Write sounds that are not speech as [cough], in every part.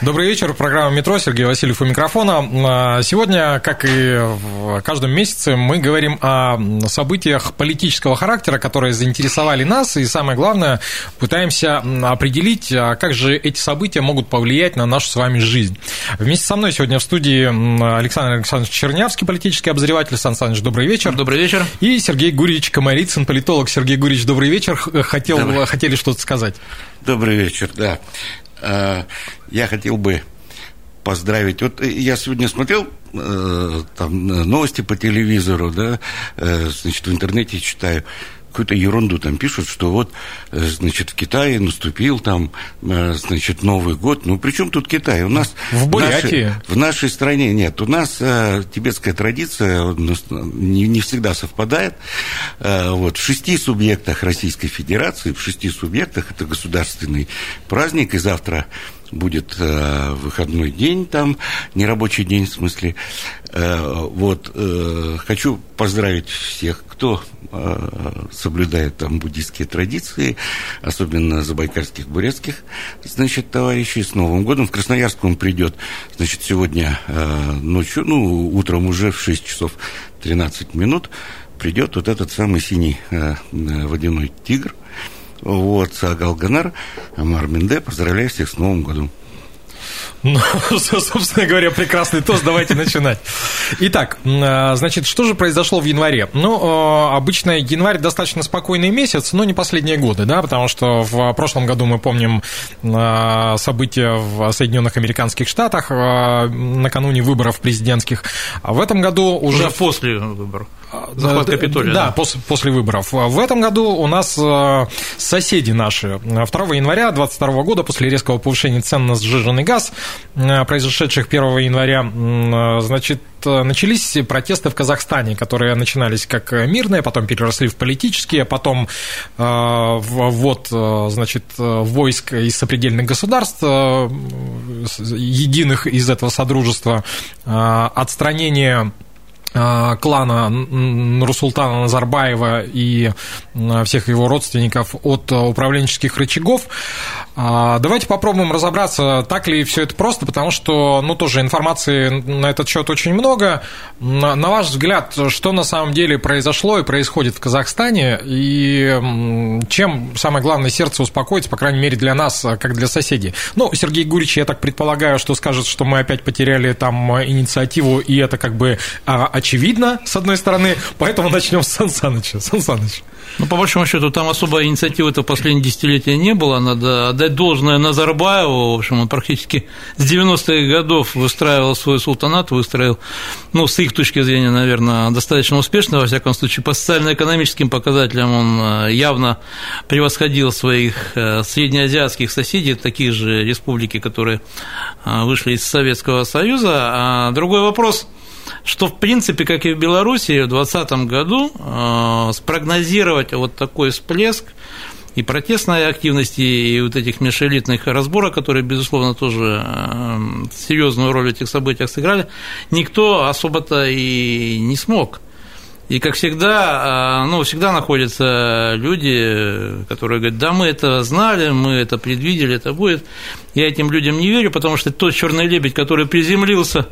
Добрый вечер. Программа «Метро». Сергей Васильев у микрофона. А, сегодня, как и в каждом месяце, мы говорим о событиях политического характера, которые заинтересовали нас, и самое главное, пытаемся определить, а как же эти события могут повлиять на нашу с вами жизнь. Вместе со мной сегодня в студии Александр Александрович Чернявский, политический обозреватель. Сан Саныч, добрый вечер. Добрый вечер. И Сергей Гурьевич Комарицын, политолог. Сергей Гурьевич, добрый вечер. Хотел, хотели что-то сказать. Добрый вечер, да. Э, я хотел бы поздравить. Вот я сегодня смотрел э, там новости по телевизору, да, э, значит, в интернете читаю какую-то ерунду там пишут, что вот, значит, в Китае наступил там, значит, Новый год. Ну, при чем тут Китай? У нас... В Бурятии? В нашей стране нет. У нас э, тибетская традиция не, не всегда совпадает. Э, вот, в шести субъектах Российской Федерации, в шести субъектах это государственный праздник, и завтра будет э, выходной день там, нерабочий день в смысле. Э, вот, э, хочу поздравить всех, кто э, соблюдает там буддийские традиции, особенно забайкальских, бурятских, значит, товарищей с Новым годом. В Красноярск он придет, значит, сегодня э, ночью, ну, утром уже в 6 часов 13 минут придет вот этот самый синий э, водяной тигр, вот, Саагалганар, Марминде, поздравляю всех с Новым годом. Ну, [laughs] собственно говоря, прекрасный тост, давайте начинать. Итак, а, значит, что же произошло в январе? Ну, а, обычно январь достаточно спокойный месяц, но не последние годы, да, потому что в прошлом году мы помним а, события в Соединенных Американских Штатах накануне выборов президентских. А в этом году уже... Уже после выборов. Захват Капитолия. Да, да. После, после выборов. В этом году у нас соседи наши. 2 января 2022 года, после резкого повышения цен на сжиженный газ, Э, произошедших 1 января, э, значит, начались протесты в Казахстане, которые начинались как мирные, потом переросли в политические, потом э, ввод, значит, войск из сопредельных государств, единых из этого содружества, отстранение Э, клана Нурсултана Назарбаева и э, всех его родственников от управленческих рычагов. А, давайте попробуем разобраться, так ли все это просто, потому что, ну, тоже информации на этот счет очень много. На ваш взгляд, что на самом деле произошло и происходит в Казахстане, и чем, самое главное, сердце успокоится, по крайней мере, для нас, как для соседей? Ну, Сергей Гурич, я так предполагаю, что скажет, что мы опять потеряли там инициативу, и это как бы а, очевидно, с одной стороны, поэтому начнем с Сан Саныча. Сан Саныч. Ну, по большому счету, там особой инициативы-то последние десятилетия не было. Надо отдать должное Назарбаеву. В общем, он практически с 90-х годов выстраивал свой султанат, выстроил, ну, с их точки зрения, наверное, достаточно успешно. Во всяком случае, по социально-экономическим показателям он э, явно превосходил своих э, среднеазиатских соседей, таких же республики, которые э, вышли из Советского Союза. А другой вопрос – что, в принципе, как и в Беларуси, в 2020 году э, спрогнозировать вот такой всплеск и протестной активности, и вот этих межэлитных разборок, которые, безусловно, тоже э, серьезную роль в этих событиях сыграли, никто особо-то и не смог. И, как всегда, э, ну, всегда находятся люди, которые говорят, да, мы это знали, мы это предвидели, это будет. Я этим людям не верю, потому что тот черный лебедь, который приземлился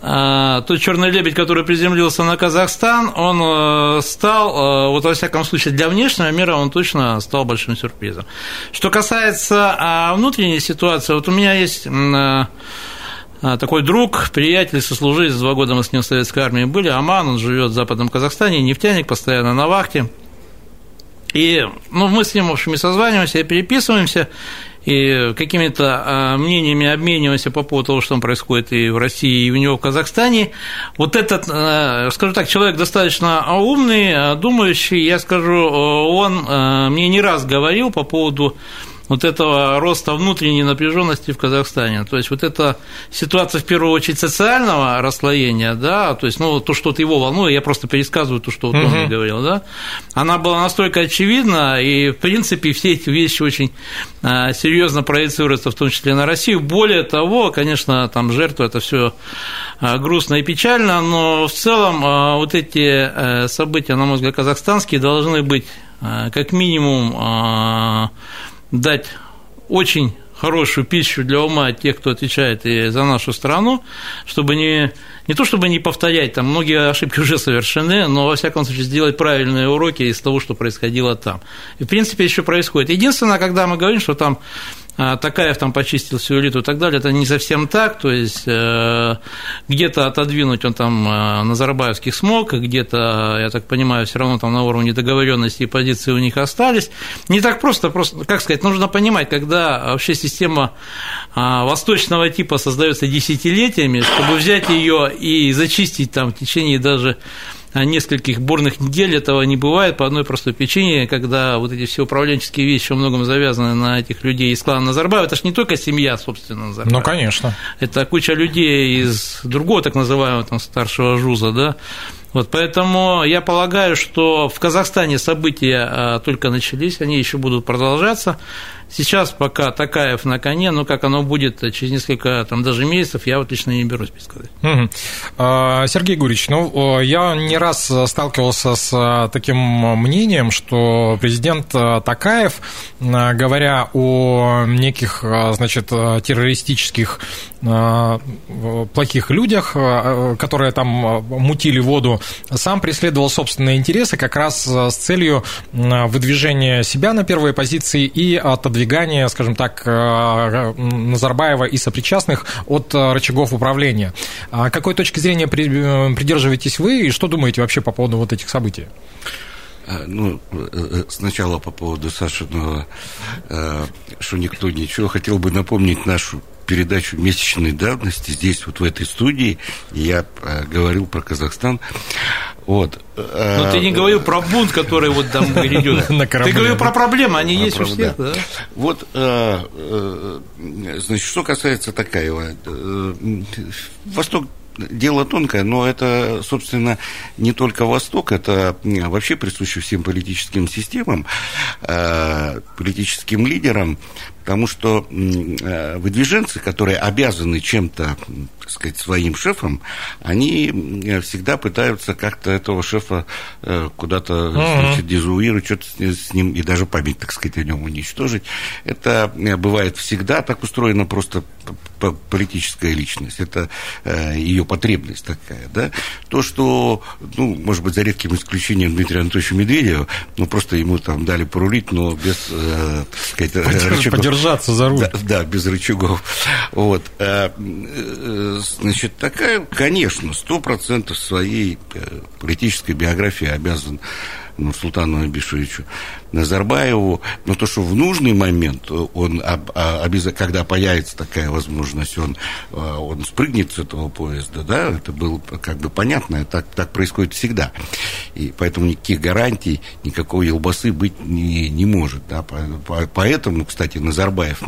тот черный лебедь, который приземлился на Казахстан, он э, стал, э, вот во всяком случае, для внешнего мира он точно стал большим сюрпризом. Что касается а, внутренней ситуации, вот у меня есть э, такой друг, приятель, сослуживец, два года мы с ним в советской армии были, Аман, он живет в Западном Казахстане, нефтяник, постоянно на вахте. И ну, мы с ним, в общем, и созваниваемся, и переписываемся, и какими-то а, мнениями обмениваемся по поводу того, что там происходит и в России, и у него в Казахстане. Вот этот, а, скажу так, человек достаточно умный, думающий, я скажу, он мне не раз говорил по поводу вот этого роста внутренней напряженности в Казахстане. То есть вот эта ситуация в первую очередь социального расслоения, да, то есть ну то, что его волнует, я просто пересказываю то, что вот он угу. говорил, да, она была настолько очевидна, и в принципе все эти вещи очень а, серьезно проецируются, в том числе на Россию. Более того, конечно, там жертвы это все а, грустно и печально, но в целом а, вот эти э, события, на мой взгляд, казахстанские должны быть как минимум дать очень хорошую пищу для ума тех, кто отвечает и за нашу страну, чтобы не, не то чтобы не повторять, там многие ошибки [laughs] уже совершены, но во всяком случае сделать правильные уроки из того, что происходило там. И в принципе еще происходит. Единственное, когда мы говорим, что там Такаев там почистил всю элиту и так далее, это не совсем так, то есть э, где-то отодвинуть он там э, Назарбаевских смог, где-то, я так понимаю, все равно там на уровне договоренности и позиции у них остались. Не так просто, просто, как сказать, нужно понимать, когда вообще система а, восточного типа создается десятилетиями, чтобы взять ее и зачистить там в течение даже а нескольких бурных недель этого не бывает по одной простой причине, когда вот эти все управленческие вещи во многом завязаны на этих людей из клана Назарбаева. Это же не только семья, собственно, Назарбаева. Ну, конечно. Это куча людей из другого так называемого там, старшего жуза, да, вот, поэтому я полагаю, что в Казахстане события а, только начались, они еще будут продолжаться. Сейчас пока Такаев на коне, но как оно будет через несколько, там, даже месяцев, я вот лично не берусь предсказать. Угу. Сергей Гурич, ну, я не раз сталкивался с а, таким мнением, что президент Такаев, говоря о неких, значит, террористических плохих людях, которые там мутили воду, сам преследовал собственные интересы как раз с целью выдвижения себя на первые позиции и отодвижения отодвигание, скажем так, э, Назарбаева и сопричастных от э, рычагов управления. А какой точки зрения э, придерживаетесь вы и что думаете вообще по поводу вот этих событий? Ну, сначала по поводу Сашиного, что никто ничего. Хотел бы напомнить нашу передачу месячной давности здесь, вот в этой студии. Я говорил про Казахстан. Вот. Но ты не говорил про бунт, который вот там [laughs] идет. Ты говорил про проблемы, они есть у всех? Вот, э, э, значит, что касается Такаева. Э, Восток дело тонкое, но это, собственно, не только Восток, это вообще присуще всем политическим системам, политическим лидерам, потому что выдвиженцы, которые обязаны чем-то так сказать, своим шефом, они всегда пытаются как-то этого шефа э, куда-то значит, дезуировать, что-то с ним, и даже память, так сказать, о нем уничтожить. Это э, бывает всегда, так устроена просто политическая личность, это э, ее потребность такая, да. То, что, ну, может быть, за редким исключением Дмитрия Анатольевича Медведева, ну, просто ему там дали порулить, но без, так сказать, Подерж, рычагов. Подержаться за руль. Да, да без рычагов. Вот значит, такая, конечно, сто процентов своей э, политической биографии обязан ну, Султану Абишевичу Назарбаеву, но то, что в нужный момент он, а, когда появится такая возможность, он, а, он спрыгнет с этого поезда, да, это было как бы понятно, так, так происходит всегда. И поэтому никаких гарантий, никакой елбасы быть не, не может, да, поэтому, кстати, Назарбаев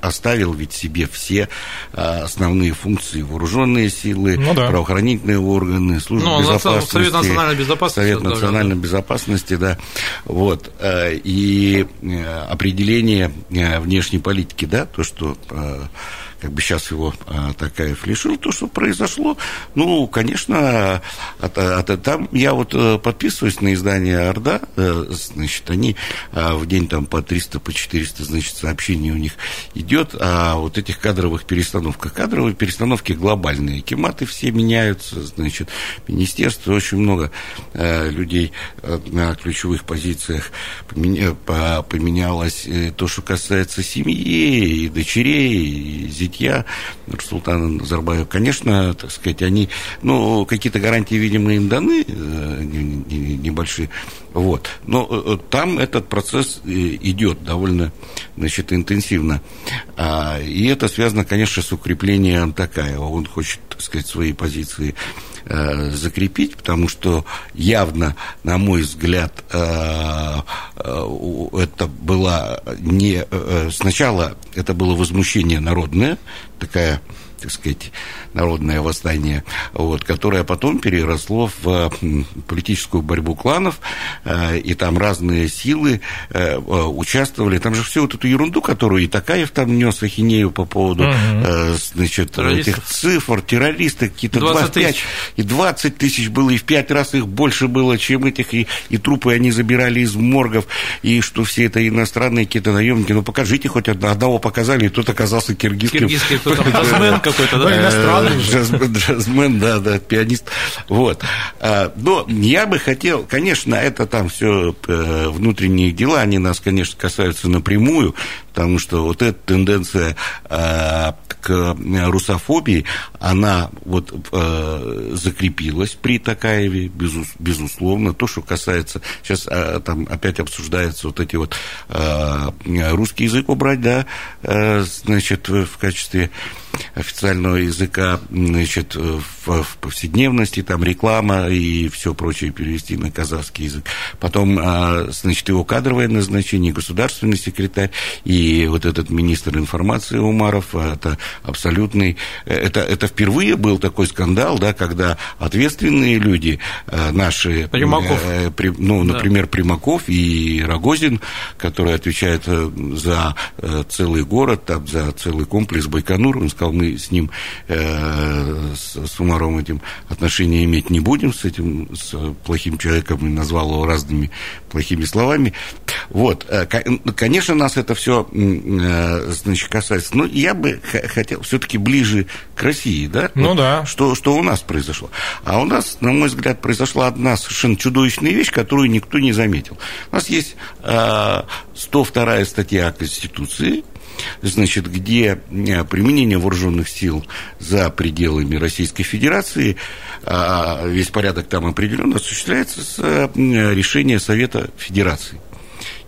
оставил ведь себе все а, основные функции, вооруженные силы, ну, да. правоохранительные органы, служба ну, безопасности. Совет национальной безопасности. Совет национальной безопасности, да, вот, э, и э, определение э, внешней политики, да, то, что как бы сейчас его а, Такаев лишил, то, что произошло, ну, конечно, от, от, там я вот э, подписываюсь на издание Орда, э, значит, они а, в день там по 300, по 400, значит, сообщений у них идет о вот этих кадровых перестановках. Кадровые перестановки глобальные, кематы все меняются, значит, министерство, очень много э, людей на ключевых позициях поменялось. То, что касается семьи, и дочерей, и зятья Нурсултана Назарбаева, конечно, так сказать, они, ну, какие-то гарантии, видимо, им даны, э, небольшие, вот. Но э, там этот процесс э, идет довольно, значит, интенсивно. А, и это связано, конечно, с укреплением Такаева. Он хочет, так сказать, свои позиции э, закрепить, потому что явно, на мой взгляд, э, э, это было не... Э, э, сначала это было возмущение народное, такая так сказать, народное восстание, вот, которое потом переросло в политическую борьбу кланов, э, и там разные силы э, участвовали. Там же всю вот эту ерунду, которую и Такаев там нес ахинею по поводу, угу. значит, этих цифр, террористы какие-то 25 тысяч. и 20 тысяч было, и в пять раз их больше было, чем этих, и, и трупы они забирали из моргов, и что все это иностранные какие-то наемники, ну покажите хоть одного показали, и тот оказался киргизским. Киргизский, какой-то, да? Иностранный [laughs] джазмен, джазмен, да, да, пианист. Вот. А, но я бы хотел, конечно, это там все э, внутренние дела, они нас, конечно, касаются напрямую, потому что вот эта тенденция а, к русофобии, она вот э, закрепилась при Такаеве, безусловно. То, что касается, сейчас а, там опять обсуждается вот эти вот русский язык убрать, да, э, значит, в качестве официального языка, значит, в, в повседневности, там реклама и все прочее перевести на казахский язык. Потом, а, значит, его кадровое назначение, государственный секретарь и вот этот министр информации Умаров, а, это абсолютный, это, это впервые был такой скандал, да, когда ответственные люди, а, наши, Примаков. Э, ну, например, да. Примаков и Рогозин, которые отвечают э, за э, целый город, там, за целый комплекс Байконур, он сказал, сказал, мы с ним, э, с, с Умаром этим отношения иметь не будем, с этим с плохим человеком, и назвал его разными плохими словами. Вот, э, конечно, нас это все, э, значит, касается, но я бы хотел все-таки ближе к России, да? Ну вот, да. Что, что у нас произошло. А у нас, на мой взгляд, произошла одна совершенно чудовищная вещь, которую никто не заметил. У нас есть э, 102 статья Конституции, значит, где э, применение вооруженных сил за пределами Российской Федерации, а, весь порядок там определен, осуществляется с э, решения Совета Федерации.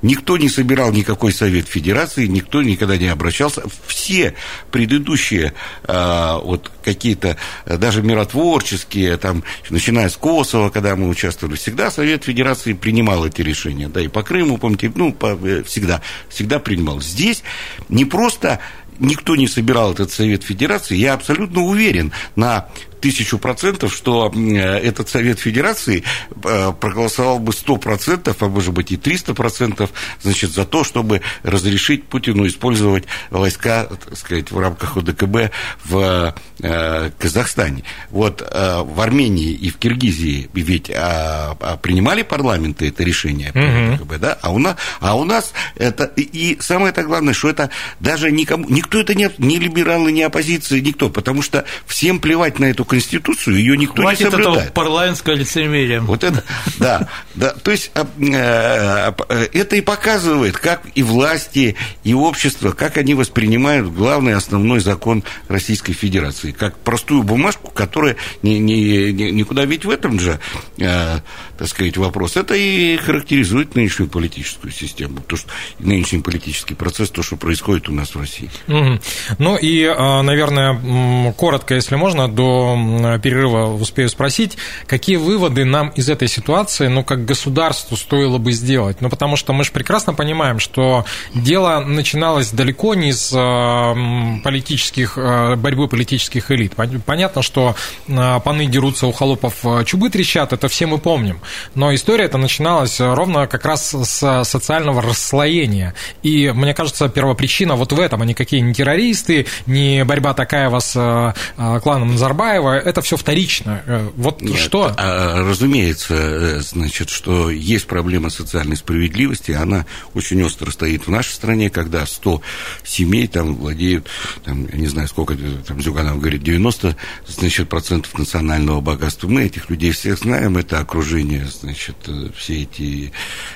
Никто не собирал никакой Совет Федерации, никто никогда не обращался. Все предыдущие а, вот какие-то, даже миротворческие, там, начиная с Косово, когда мы участвовали, всегда Совет Федерации принимал эти решения. Да, и по Крыму, помните, ну, по, э, всегда, всегда принимал. Здесь не просто никто не собирал этот Совет Федерации, я абсолютно уверен на тысячу процентов, что этот Совет Федерации э, проголосовал бы сто процентов, а может быть и триста процентов, значит, за то, чтобы разрешить Путину использовать войска, так сказать, в рамках ОДКБ в э, Казахстане. Вот э, в Армении и в Киргизии ведь а, а принимали парламенты это решение, угу. ОДКБ, да? А у нас, а у нас это и, и самое -то главное, что это даже никому, никто это не, не либералы, не оппозиция, никто, потому что всем плевать на эту Конституцию, ее никто Хватит не соблюдает. Этого парламентское лицемерие. Вот это, да, да, то есть а, э, э, это и показывает, как и власти, и общество, как они воспринимают главный основной закон Российской Федерации, как простую бумажку, которая не, не, не, никуда ведь в этом же, э, так сказать, вопрос. Это и характеризует нынешнюю политическую систему, то, что нынешний политический процесс, то, что происходит у нас в России. Угу. Ну и, наверное, коротко, если можно, до перерыва успею спросить, какие выводы нам из этой ситуации, ну, как государству стоило бы сделать? Ну, потому что мы же прекрасно понимаем, что дело начиналось далеко не из э, политических, э, борьбы политических элит. Понятно, что э, паны дерутся у холопов, чубы трещат, это все мы помним. Но история эта начиналась ровно как раз с социального расслоения. И, мне кажется, первопричина вот в этом, а никакие не террористы, не борьба Такаева с кланом Назарбаева, Кирова, это все вторично. Э, вот Нет, что? А, разумеется, э, значит, что есть проблема социальной справедливости, она очень остро стоит в нашей стране, когда 100 семей там владеют, там, я не знаю, сколько, там Зюганов говорит, 90 значит, процентов национального богатства. Мы этих людей всех знаем, это окружение, значит, э, все эти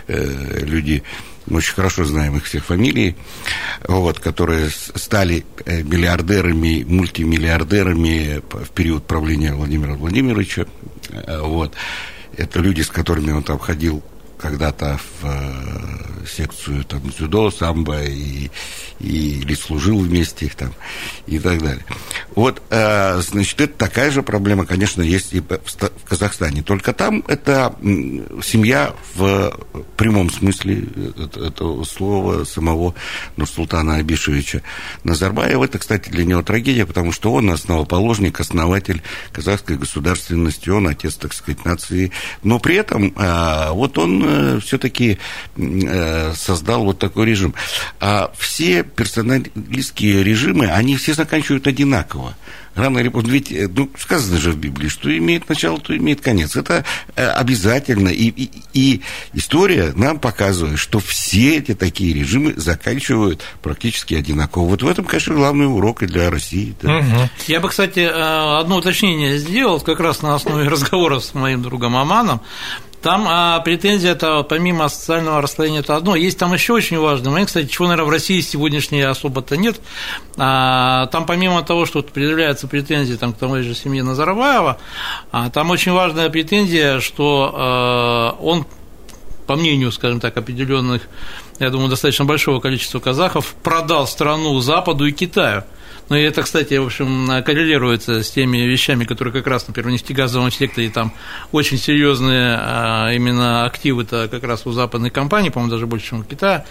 э, люди мы очень хорошо знаем их всех фамилии, вот, которые стали э, миллиардерами, мультимиллиардерами в период правления Владимира Владимировича. Э, вот. Это люди, с которыми он там ходил когда-то в секцию там дзюдо, самбо и, и или служил вместе их там и так далее. Вот, э, значит, это такая же проблема, конечно, есть и в Казахстане. Только там это семья в прямом смысле этого слова самого Нурсултана Абишевича Назарбаева. Это, кстати, для него трагедия, потому что он основоположник, основатель казахской государственности, он отец, так сказать, нации. Но при этом вот он э, все-таки э, создал вот такой режим. А все персоналистские режимы, они все заканчивают одинаково рано или поздно, ведь, э, ну, сказано же в Библии, что имеет начало, то имеет конец. Это обязательно. И, и, и история нам показывает, что все эти такие режимы заканчивают практически одинаково. Вот в этом, конечно, главный урок и для России. Да. Угу. Я бы, кстати, одно уточнение сделал как раз на основе [laughs] разговора с моим другом Аманом. Там а, претензия это помимо социального расслоения это одно. Есть там еще очень важный момент, кстати, чего, наверное, в России сегодняшней особо-то нет. А, там помимо того, что предъявляются претензии там, к тому же семье Назарбаева, а, там очень важная претензия, что а, он по мнению, скажем так, определенных, я думаю, достаточно большого количества казахов, продал страну Западу и Китаю. Ну, и это, кстати, в общем, коррелируется с теми вещами, которые как раз, например, в нефтегазовом секторе там очень серьезные а, именно активы-то как раз у западных компаний, по-моему, даже больше, чем у Китая.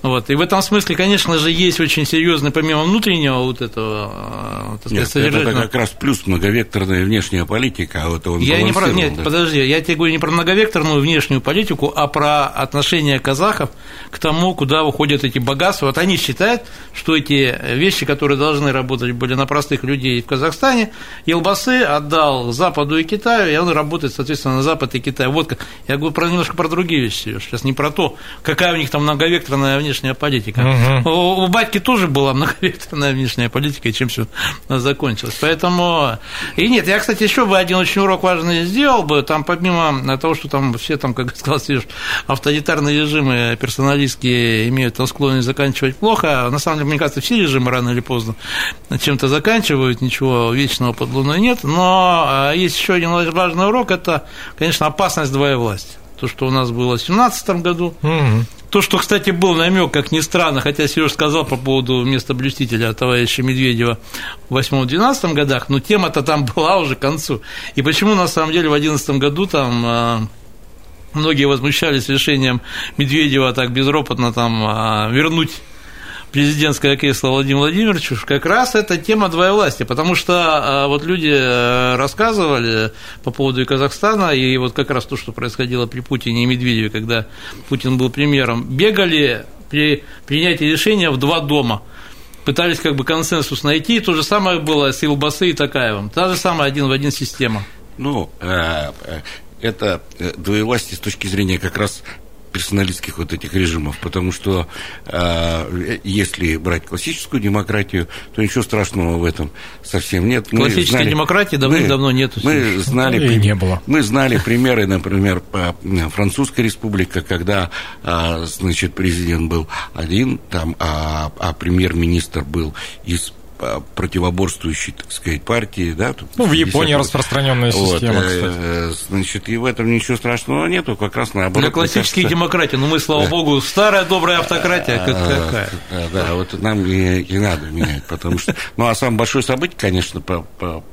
Вот. И в этом смысле, конечно же, есть очень серьезный, помимо внутреннего вот этого, а, так сказать, нет, это как раз плюс многовекторная внешняя политика, а вот он я не про, Нет, да. подожди, я тебе говорю не про многовекторную внешнюю политику, а про отношение казахов к тому, куда уходят эти богатства. Вот они считают, что эти вещи, которые должны работать, были на простых людей в Казахстане, Елбасы отдал Западу и Китаю, и он работает, соответственно, на Запад и Китай. Вот как. Я говорю про, немножко про другие вещи, сейчас не про то, какая у них там многовекторная внешняя политика. Угу. У, у батьки тоже была [laughs] многовекторная внешняя политика, и чем все закончилось. Поэтому... И нет, я, кстати, еще бы один очень урок важный сделал бы, там помимо того, что там все, там, как сказал Сереж, авторитарные режимы персоналистские имеют там склонность заканчивать плохо, на самом деле, мне кажется, все режимы рано или поздно чем-то заканчивают, ничего вечного под луной нет, но а, есть еще один важный урок, это, конечно, опасность двоевластия. То, что у нас было в 2017 году, угу. То, что, кстати, был намек, как ни странно, хотя Сереж сказал по поводу места блюстителя товарища Медведева в 8-12 годах, но тема-то там [laughs] была уже к концу. И почему, на самом деле, в 2011 году там а, многие возмущались решением Медведева так безропотно там а, вернуть президентское кресло Владимиру Владимировичу, как раз это тема двоевластия, потому что а, вот люди э, рассказывали по поводу и Казахстана, и вот как раз то, что происходило при Путине и Медведеве, когда Путин был премьером, бегали при принятии решения в два дома – пытались как бы консенсус найти, то же самое было с Илбасы и Такаевым, та же самая один в один система. Ну, э, э, это двоевластие с точки зрения как раз персоналистских вот этих режимов, потому что э, если брать классическую демократию, то ничего страшного в этом совсем нет. Мы Классической знали, демократии давным-давно нет. Мы знали, и не было. мы знали примеры, например, по Французской республике, когда, э, значит, президент был один, там, а, а премьер-министр был из противоборствующей, так сказать, партии, да. Ну, в Японии распространенная система, вот, кстати. Э, значит, и в этом ничего страшного нету, как раз наоборот. Для классических кажется... демократий, ну мы, слава богу, старая добрая автократия, как а, какая. Да, вот нам и, и надо менять, потому что... Ну, а самое большое событие, конечно, по, по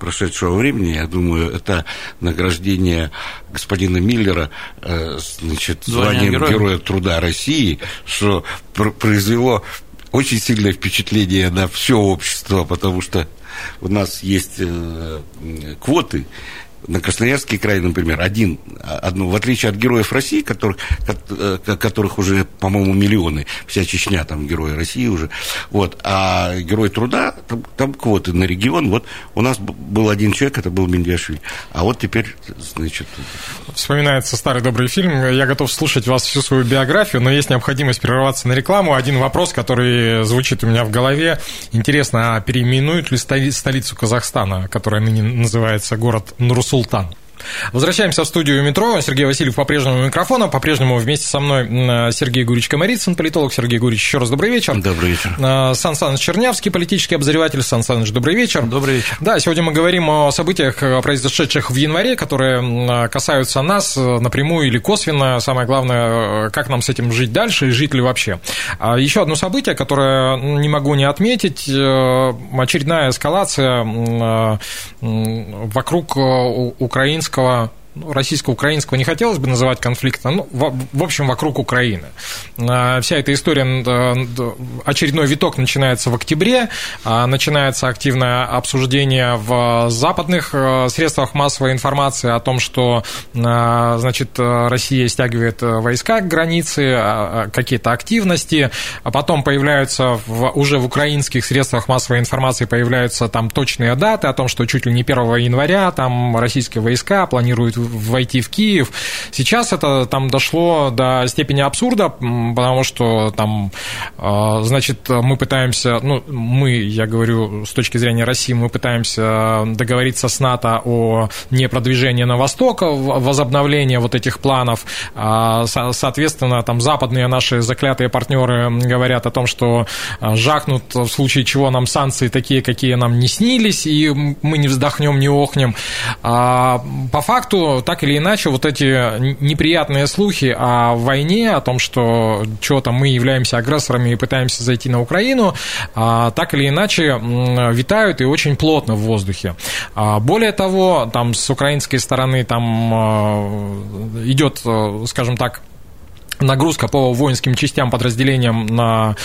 прошедшего времени, я думаю, это награждение господина Миллера э, значит, званием Героя. Героя Труда России, что произвело очень сильное впечатление на все общество, потому что у нас есть э, квоты, на Красноярский край, например, один, одну, в отличие от героев России, которых, э, которых уже, по-моему, миллионы, вся Чечня там герои России уже, вот, а герой труда, там, там квоты на регион, вот у нас был один человек, это был Миндиашвили, а вот теперь, значит... Вспоминается старый добрый фильм, я готов слушать вас всю свою биографию, но есть необходимость прерваться на рекламу. Один вопрос, который звучит у меня в голове. Интересно, а переименуют ли столицу Казахстана, которая ныне называется город Нурсултан? Sultão. Возвращаемся в студию метро. Сергей Васильев по-прежнему у микрофона. По-прежнему вместе со мной Сергей Гурич Комарицын, политолог. Сергей Гурич, еще раз добрый вечер. Добрый вечер. Сан Саныч Чернявский, политический обозреватель. Сан Саныч, добрый вечер. Добрый вечер. Да, сегодня мы говорим о событиях, произошедших в январе, которые касаются нас напрямую или косвенно. Самое главное, как нам с этим жить дальше и жить ли вообще. А еще одно событие, которое не могу не отметить. Э, очередная эскалация вокруг украинского koła ну, российско-украинского не хотелось бы называть конфликта, ну, в, в общем, вокруг Украины. А, вся эта история, очередной виток начинается в октябре, а, начинается активное обсуждение в западных э, средствах массовой информации о том, что, а, значит, Россия стягивает войска к границе, какие-то активности, а потом появляются в, уже в украинских средствах массовой информации появляются там точные даты о том, что чуть ли не 1 января там российские войска планируют войти в Киев. Сейчас это там дошло до степени абсурда, потому что там, а, значит, мы пытаемся, ну, мы, я говорю, с точки зрения России, мы пытаемся договориться с НАТО о непродвижении на восток, возобновлении вот этих планов. А, соответственно, там западные наши заклятые партнеры говорят о том, что а, жахнут в случае чего нам санкции такие, какие нам не снились, и мы не вздохнем, не охнем. По факту так или иначе вот эти неприятные слухи о войне, о том, что что-то мы являемся агрессорами и пытаемся зайти на Украину, а, так или иначе витают и очень плотно в воздухе. А, более того, там с украинской стороны там а, идет, скажем так, нагрузка по воинским частям, подразделениям на,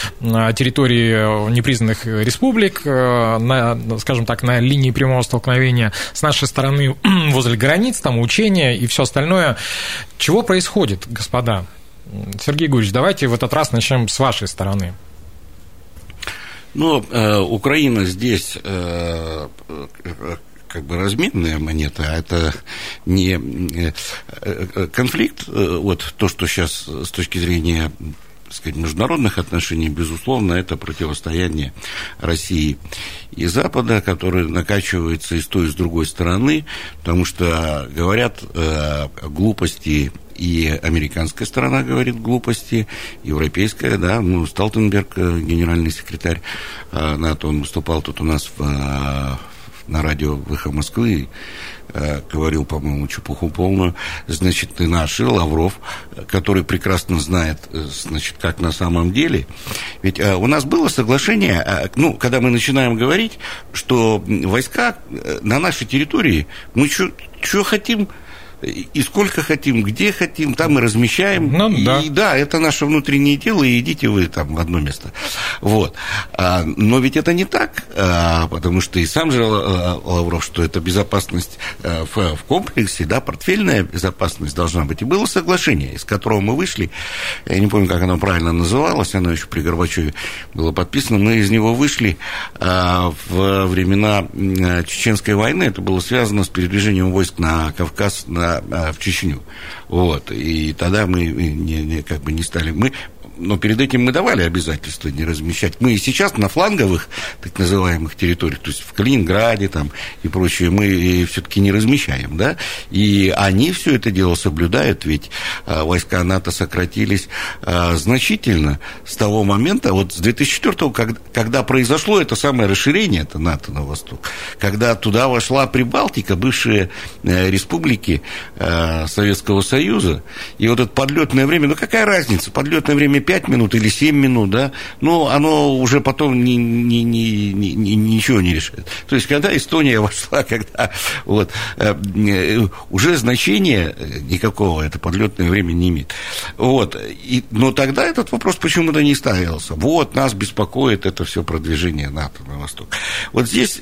территории непризнанных республик, э, на, скажем так, на линии прямого столкновения с нашей стороны [clears throat] возле границ, там учения и все остальное. Чего происходит, господа? Сергей Гурьевич, давайте в этот раз начнем с вашей стороны. Ну, э, Украина здесь э, как бы разменная монета, а это не э, э, конфликт, э, вот то, что сейчас с точки зрения сказать, международных отношений, безусловно, это противостояние России и Запада, которое накачивается и с той, и с другой стороны, потому что говорят э, глупости и американская сторона говорит глупости, европейская, да, ну, Сталтенберг, генеральный секретарь НАТО, он выступал тут у нас в, на радио «Выхо Москвы» э, говорил, по-моему, чепуху полную, значит, и наш, и Лавров, который прекрасно знает, э, значит, как на самом деле. Ведь э, у нас было соглашение, э, ну, когда мы начинаем говорить, что войска э, на нашей территории, мы что хотим и сколько хотим, где хотим, там и размещаем. Ну, и, да. да, это наше внутреннее дело, и идите вы там в одно место. Вот. А, но ведь это не так, а, потому что и сам же а, Лавров, что это безопасность а, в, в комплексе, да, портфельная безопасность должна быть. И было соглашение, из которого мы вышли, я не помню, как оно правильно называлось, оно еще при Горбачеве было подписано, мы из него вышли а, в времена Чеченской войны, это было связано с передвижением войск на Кавказ, на а, в Чечню. Вот. И тогда мы не, не, как бы не стали... Мы но перед этим мы давали обязательства не размещать. Мы и сейчас на фланговых, так называемых территориях, то есть в Калининграде там и прочее, мы все-таки не размещаем, да, и они все это дело соблюдают, ведь а, войска НАТО сократились а, значительно с того момента, вот с 2004 когда, когда произошло это самое расширение это НАТО на восток, когда туда вошла Прибалтика, бывшие э, республики э, Советского Союза, и вот это подлетное время, ну какая разница, подлетное время 5 минут или 7 минут, да, но оно уже потом ни, ни, ни, ни, ничего не решает. То есть, когда Эстония [laughs] вошла, когда вот, э, э, уже значения никакого это подлетное время не имеет. Вот. И, но тогда этот вопрос почему-то не ставился. Вот, нас беспокоит это все продвижение НАТО на восток. Вот здесь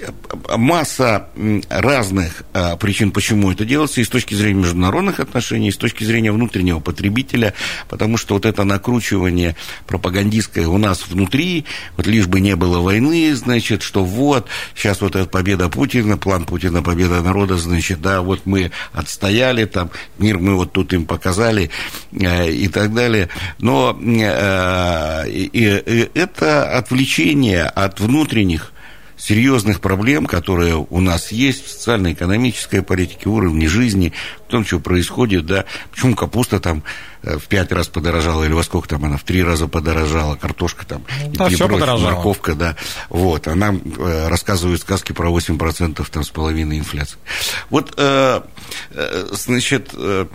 масса разных э, причин, почему это делается, и с точки зрения международных отношений, и с точки зрения внутреннего потребителя, потому что вот это накручивание планирование пропагандистское у нас внутри, вот лишь бы не было войны, значит, что вот, сейчас вот эта победа Путина, план Путина, победа народа, значит, да, вот мы отстояли там, мир мы вот тут им показали э, и так далее. Но э, и это отвлечение от внутренних серьезных проблем, которые у нас есть в социально-экономической политике, уровне жизни, в том, что происходит, да, почему капуста там э, в пять раз подорожала, или во сколько там она, в три раза подорожала, картошка там, да, и все прочее, морковка, да, вот, а нам э, рассказывают сказки про 8% там с половиной инфляции. Вот, э, э, значит, э,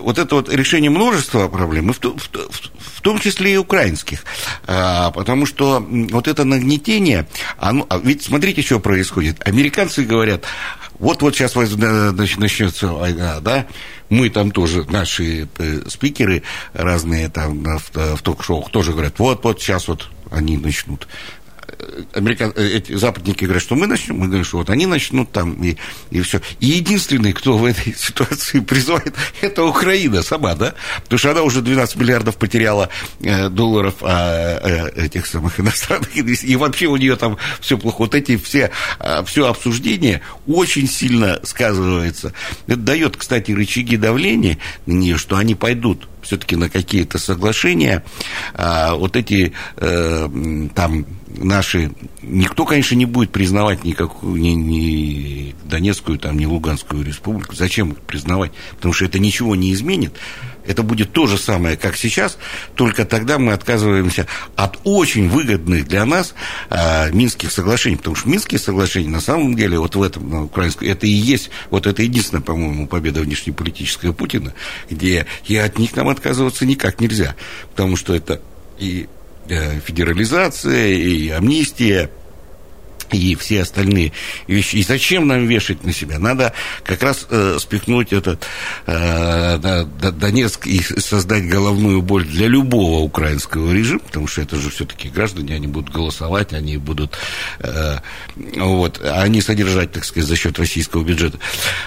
вот это вот решение множества проблем, в, в, в том числе и украинских, э, потому что вот это нагнетение, оно, а ведь смотрите, что происходит, американцы говорят, вот-вот сейчас начнется война, да, мы там тоже, наши э, спикеры разные там в, в ток-шоу тоже говорят, вот-вот сейчас вот они начнут американ... Э, эти западники говорят, что мы начнем, мы говорим, что вот они начнут там, и, и все. И единственный, кто в этой [laughs] ситуации призывает, [laughs] это Украина сама, да? Потому что она уже 12 миллиардов потеряла э, долларов а, э, этих самых иностранных инвестиций, и вообще у нее там все плохо. Вот эти все, а, все обсуждение очень сильно сказывается. Это дает, кстати, рычаги давления на нее, что они пойдут все-таки на какие-то соглашения, а вот эти э, там наши, никто, конечно, не будет признавать никакую ни, ни Донецкую, там, ни Луганскую республику. Зачем признавать? Потому что это ничего не изменит. Это будет то же самое, как сейчас, только тогда мы отказываемся от очень выгодных для нас а, Минских соглашений, потому что Минские соглашения на самом деле вот в этом на украинском, это и есть, вот это единственная, по-моему, победа внешнеполитическая Путина, где и от них нам отказываться никак нельзя, потому что это и э, федерализация, и амнистия, и все остальные вещи. И зачем нам вешать на себя? Надо как раз э, спихнуть этот э, Донецк и создать головную боль для любого украинского режима, потому что это же все-таки граждане, они будут голосовать, они будут э, вот, они содержать, так сказать, за счет российского бюджета.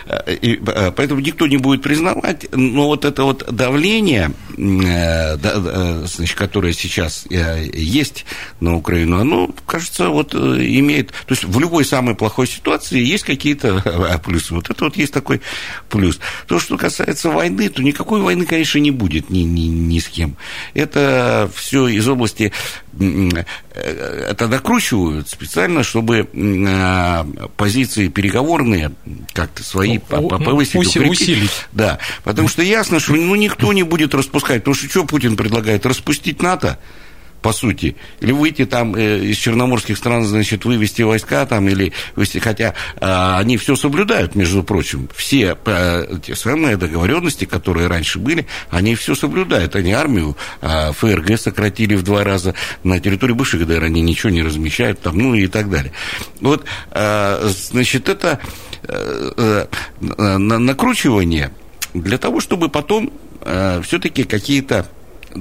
Э, и, э, поэтому никто не будет признавать, но вот это вот давление, э, да, э, значит, которое сейчас есть на Украину, оно, кажется, вот э, имеет то есть в любой самой плохой ситуации есть какие-то [laughs] а, плюсы. Вот это вот есть такой плюс. То, что касается войны, то никакой войны, конечно, не будет ни, ни, ни с кем. Это все из области э, это накручивают специально, чтобы а, позиции переговорные как-то свои повысить, укрепить. усилить. Да, потому что ясно, что ну, никто не будет распускать. Потому что что Путин предлагает? Распустить НАТО? По сути. Или выйти там э, из черноморских стран, значит, вывести войска там, или вывести, хотя э, они все соблюдают, между прочим. Все э, те самые договоренности, которые раньше были, они все соблюдают. Они армию э, ФРГ сократили в два раза на территории бывших ГДР, они ничего не размещают там, ну и так далее. Вот, э, значит, это э, э, накручивание для того, чтобы потом э, все-таки какие-то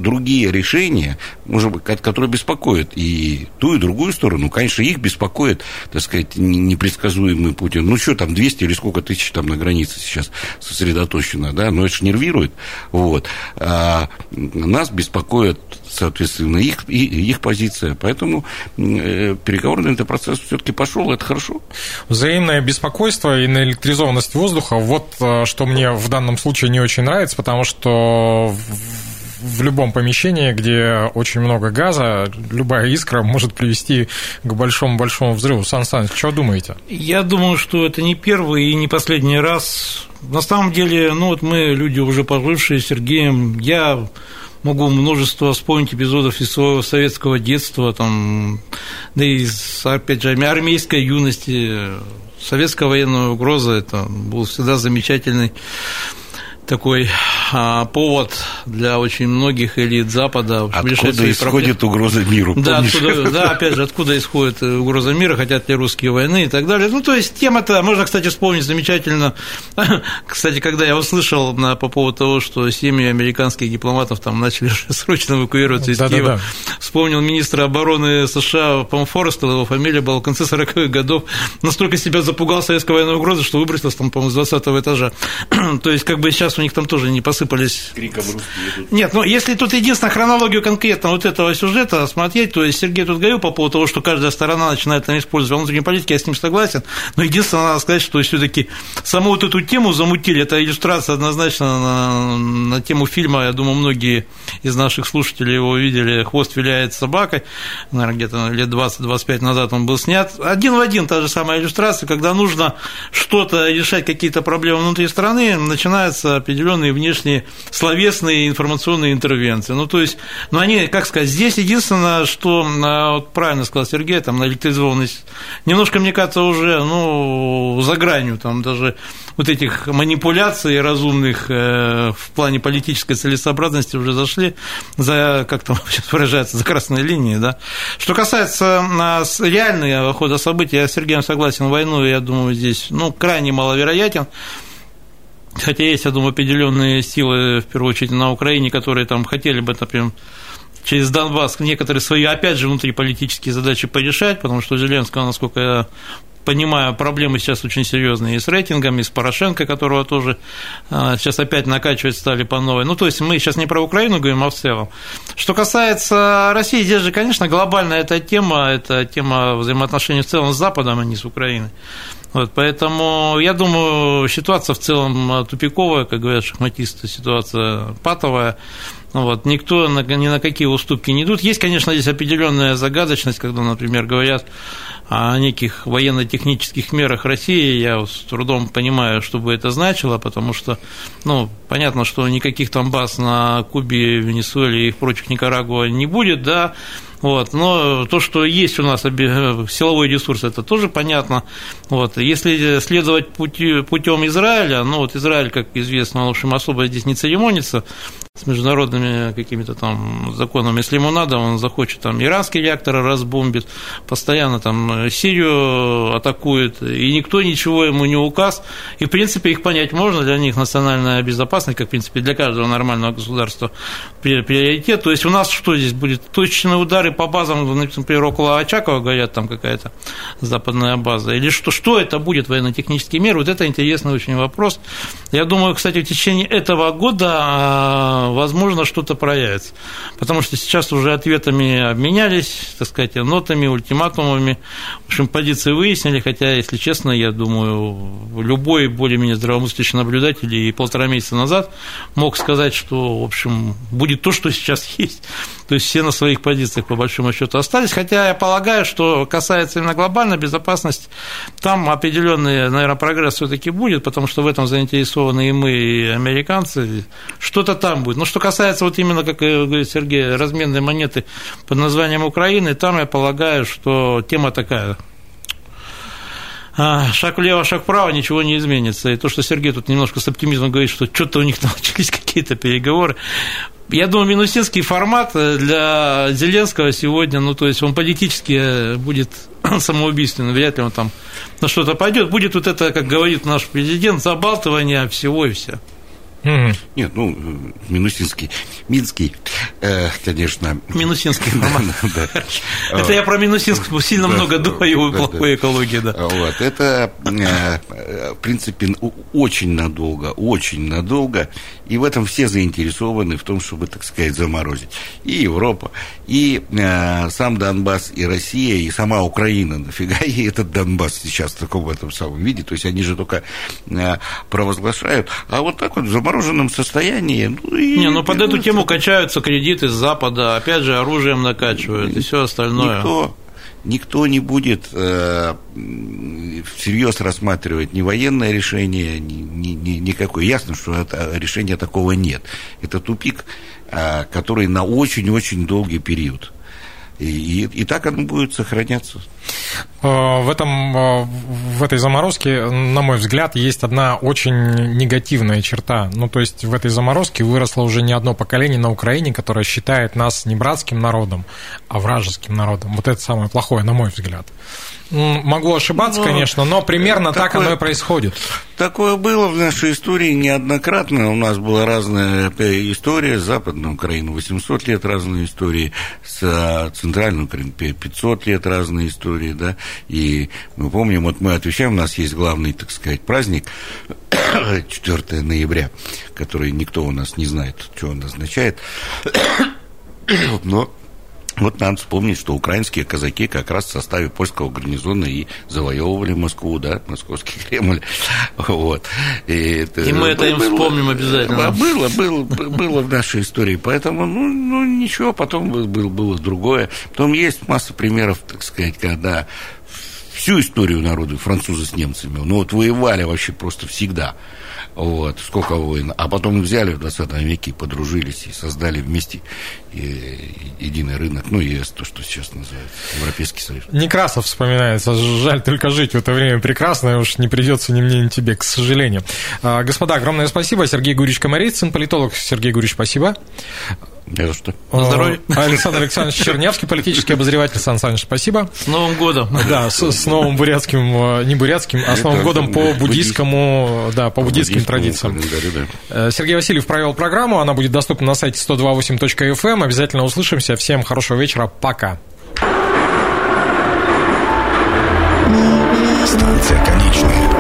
другие решения, может быть, которые беспокоят и ту, и другую сторону. Конечно, их беспокоит, так сказать, непредсказуемый Путин. Ну, что там, 200 или сколько тысяч там на границе сейчас сосредоточено, да, но это же нервирует. Вот. А нас беспокоит, соответственно, их, их позиция. Поэтому э, переговорный этот процесс все-таки пошел, это хорошо. Взаимное беспокойство и наэлектризованность воздуха, вот э, что мне в данном случае не очень нравится, потому что в любом помещении, где очень много газа, любая искра может привести к большому-большому взрыву. Сан Саныч, что думаете? Я думаю, что это не первый и не последний раз. На самом деле, ну вот мы люди уже пожившие с Сергеем, я могу множество вспомнить эпизодов из своего советского детства, там, да и, опять же, армейской юности, советская военная угроза, это был всегда замечательный такой а, повод для очень многих элит Запада. Откуда исходит проблемы. угроза миру? Да, откуда, да, опять же, откуда исходит угроза мира, хотят ли русские войны и так далее. Ну, то есть, тема-то, можно, кстати, вспомнить замечательно, [laughs] кстати, когда я услышал на, по поводу того, что семьи американских дипломатов там начали [laughs] срочно эвакуироваться из да, Киева, да, да. вспомнил министра обороны США, Форестел, его фамилия была в конце 40-х годов, настолько себя запугал советской военной угрозы, что выбросился там, по-моему, с 20 этажа. [clears throat] то есть, как бы сейчас сейчас у них там тоже не посыпались... Криком русские Нет, ну если тут единственная хронологию конкретно вот этого сюжета смотреть, то есть Сергей тут говорил по поводу того, что каждая сторона начинает там использовать. Внутреннюю политику, я с ним согласен, но единственное, надо сказать, что все таки саму вот эту тему замутили, это иллюстрация однозначно на, на тему фильма, я думаю, многие из наших слушателей его видели. «Хвост виляет собакой», наверное, где-то лет 20-25 назад он был снят, один в один та же самая иллюстрация, когда нужно что-то решать, какие-то проблемы внутри страны, начинаются определенные внешние словесные информационные интервенции. Ну, то есть, ну, они, как сказать, здесь единственное, что, а, вот правильно сказал Сергей, там, электризованность, немножко, мне кажется, уже, ну, за гранью, там, даже вот этих манипуляций разумных э, в плане политической целесообразности уже зашли за, как там [laughs] сейчас выражается, за красной линией, да. Что касается а, реального хода событий, я с Сергеем согласен, войну, я думаю, здесь, ну, крайне маловероятен, Хотя есть, я думаю, определенные силы, в первую очередь, на Украине, которые там хотели бы, например, через Донбасс некоторые свои, опять же, внутриполитические задачи порешать, потому что Зеленского, насколько я понимаю, проблемы сейчас очень серьезные и с рейтингами, и с Порошенко, которого тоже а, сейчас опять накачивать стали по новой. Ну, то есть мы сейчас не про Украину говорим, а в целом. Что касается России, здесь же, конечно, глобальная эта тема, это тема взаимоотношений в целом с Западом, а не с Украиной. Вот, поэтому я думаю, ситуация в целом тупиковая, как говорят шахматисты, ситуация патовая. Вот, никто ни на какие уступки не идут. Есть, конечно, здесь определенная загадочность, когда, например, говорят о неких военно-технических мерах России, я с трудом понимаю, что бы это значило, потому что, ну, понятно, что никаких там баз на Кубе, Венесуэле и прочих Никарагуа не будет, да, вот. Но то, что есть у нас силовой ресурс, это тоже понятно. Вот. Если следовать путем Израиля, ну вот Израиль, как известно, в общем, особо здесь не церемонится, с международными какими-то там законами. Если ему надо, он захочет там иранские реакторы разбомбит, постоянно там Сирию атакует, и никто ничего ему не указ. И, в принципе, их понять можно, для них национальная безопасность, как, в принципе, для каждого нормального государства приоритет. То есть у нас что здесь будет? Точечные удары по базам, например, около Очакова, говорят, там какая-то западная база. Или что, что это будет, военно-технические меры? Вот это интересный очень вопрос. Я думаю, кстати, в течение этого года а, возможно, что-то проявится. Потому что сейчас уже ответами обменялись, так сказать, нотами, ультиматумами. В общем, позиции выяснили, хотя, если честно, я думаю, любой более-менее здравомыслящий наблюдатель и полтора месяца назад мог сказать, что, в общем, будет то, что сейчас [laughs] есть. То есть все на своих позициях, по большому счету, остались. Хотя я полагаю, что касается именно глобальной безопасности, там определенный, наверное, прогресс все-таки будет, потому что в этом заинтересованы и мы, и американцы. Что-то там будет. Но что касается вот именно, как говорит Сергей, разменной монеты под названием Украины, там я полагаю, что тема такая шаг влево, шаг вправо, ничего не изменится. И то, что Сергей тут немножко с оптимизмом говорит, что что-то у них [laughs] начались какие-то переговоры, я думаю, минусинский формат для Зеленского сегодня, ну, то есть он политически будет [clears throat] самоубийственным, вряд ли он там на что-то пойдет. Будет вот это, как говорит наш президент, забалтывание всего и вся. Mm-hmm. Нет, ну, Минусинский, Минский, э, конечно. Минусинский роман. [laughs] Это я про Минусинск сильно много думаю о плохой экологии, да. Вот, это, э, в принципе, очень надолго, очень надолго, и в этом все заинтересованы в том, чтобы, так сказать, заморозить. И Европа, и э, сам Донбасс, и Россия, и сама Украина. [laughs] Нафига ей этот Донбасс сейчас в таком этом самом виде? То есть они же только провозглашают, а вот так вот заморозить замороженном состоянии. Ну, и не, ну под эту тему качаются кредиты с Запада, опять же, оружием накачивают и все остальное. Никто, никто не будет э, всерьез рассматривать ни военное решение, ни, ни, ни, никакое. Ясно, что это, решения такого нет. Это тупик, э, который на очень-очень долгий период. И, и, и так оно будет сохраняться. Э, в, этом, э, в этой заморозке, на мой взгляд, есть одна очень негативная черта. Ну, то есть в этой заморозке выросло уже не одно поколение на Украине, которое считает нас не братским народом, а вражеским народом. Вот это самое плохое, на мой взгляд. Могу ошибаться, Ну, конечно, но примерно так такое- оно и происходит. Такое было в нашей истории неоднократно. У нас была разная э, история. С Западной Украины 800 лет разные истории. С э, Центральной Украины 500 лет разные истории. Да? И мы помним, вот мы отвечаем, у нас есть главный, так сказать, праздник [coughs] 4 ноября, который никто у нас не знает, что он означает. [coughs] Но вот надо вспомнить, что украинские казаки как раз в составе польского гарнизона и завоевывали Москву, да, московский [laughs] Кремль. Вот. И, это И мы это им было- вспомним обязательно. Было, было, было в нашей истории. Поэтому, ну, ну ничего, потом был- был- было другое. Потом есть масса примеров, так сказать, когда всю историю народа французы с немцами, ну вот воевали вообще просто всегда. Вот, сколько войн. А потом взяли в 20 веке и подружились, и создали вместе единый рынок, ну, ЕС, то, что сейчас называют Европейский Союз. Некрасов вспоминается. Жаль только жить в это время прекрасно, уж не придется ни мне, ни тебе, к сожалению. А, Господа, огромное спасибо. Сергей Гурич Комарицын, политолог. Сергей Гурич, спасибо. Не за что. На здоровье. А, Александр Александрович Чернявский, политический обозреватель. Сан Саныч, спасибо. С Новым годом! Да, с, с новым бурятским, э, не бурятским, а с Это Новым годом по буддийскому, да, по Буддийскому традициям. да. Э, Сергей Васильев провел программу, она будет доступна на сайте 128.fm. Эм. Обязательно услышимся. Всем хорошего вечера, пока. Станция конечная.